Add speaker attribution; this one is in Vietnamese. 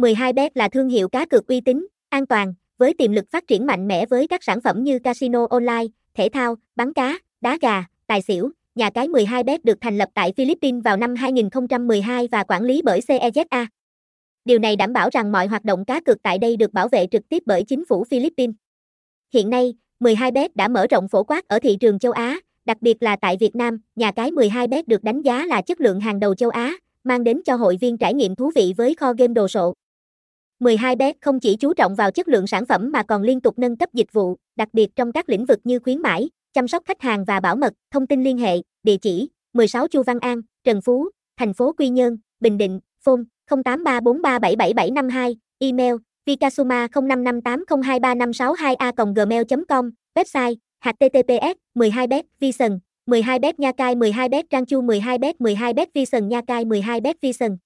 Speaker 1: 12bet là thương hiệu cá cược uy tín, an toàn, với tiềm lực phát triển mạnh mẽ với các sản phẩm như casino online, thể thao, bắn cá, đá gà, tài xỉu. Nhà cái 12bet được thành lập tại Philippines vào năm 2012 và quản lý bởi CEZA. Điều này đảm bảo rằng mọi hoạt động cá cược tại đây được bảo vệ trực tiếp bởi chính phủ Philippines. Hiện nay, 12bet đã mở rộng phổ quát ở thị trường châu Á, đặc biệt là tại Việt Nam, nhà cái 12bet được đánh giá là chất lượng hàng đầu châu Á, mang đến cho hội viên trải nghiệm thú vị với kho game đồ sộ. 12bet không chỉ chú trọng vào chất lượng sản phẩm mà còn liên tục nâng cấp dịch vụ, đặc biệt trong các lĩnh vực như khuyến mãi, chăm sóc khách hàng và bảo mật, thông tin liên hệ, địa chỉ 16 Chu Văn An, Trần Phú, thành phố Quy Nhơn, Bình Định, phone 0834377752, email vikasuma 0558023562 a gmail.com, website https 12bet vision 12bet nha cai 12bet trang chu 12bet 12bet vision nha cai 12bet vision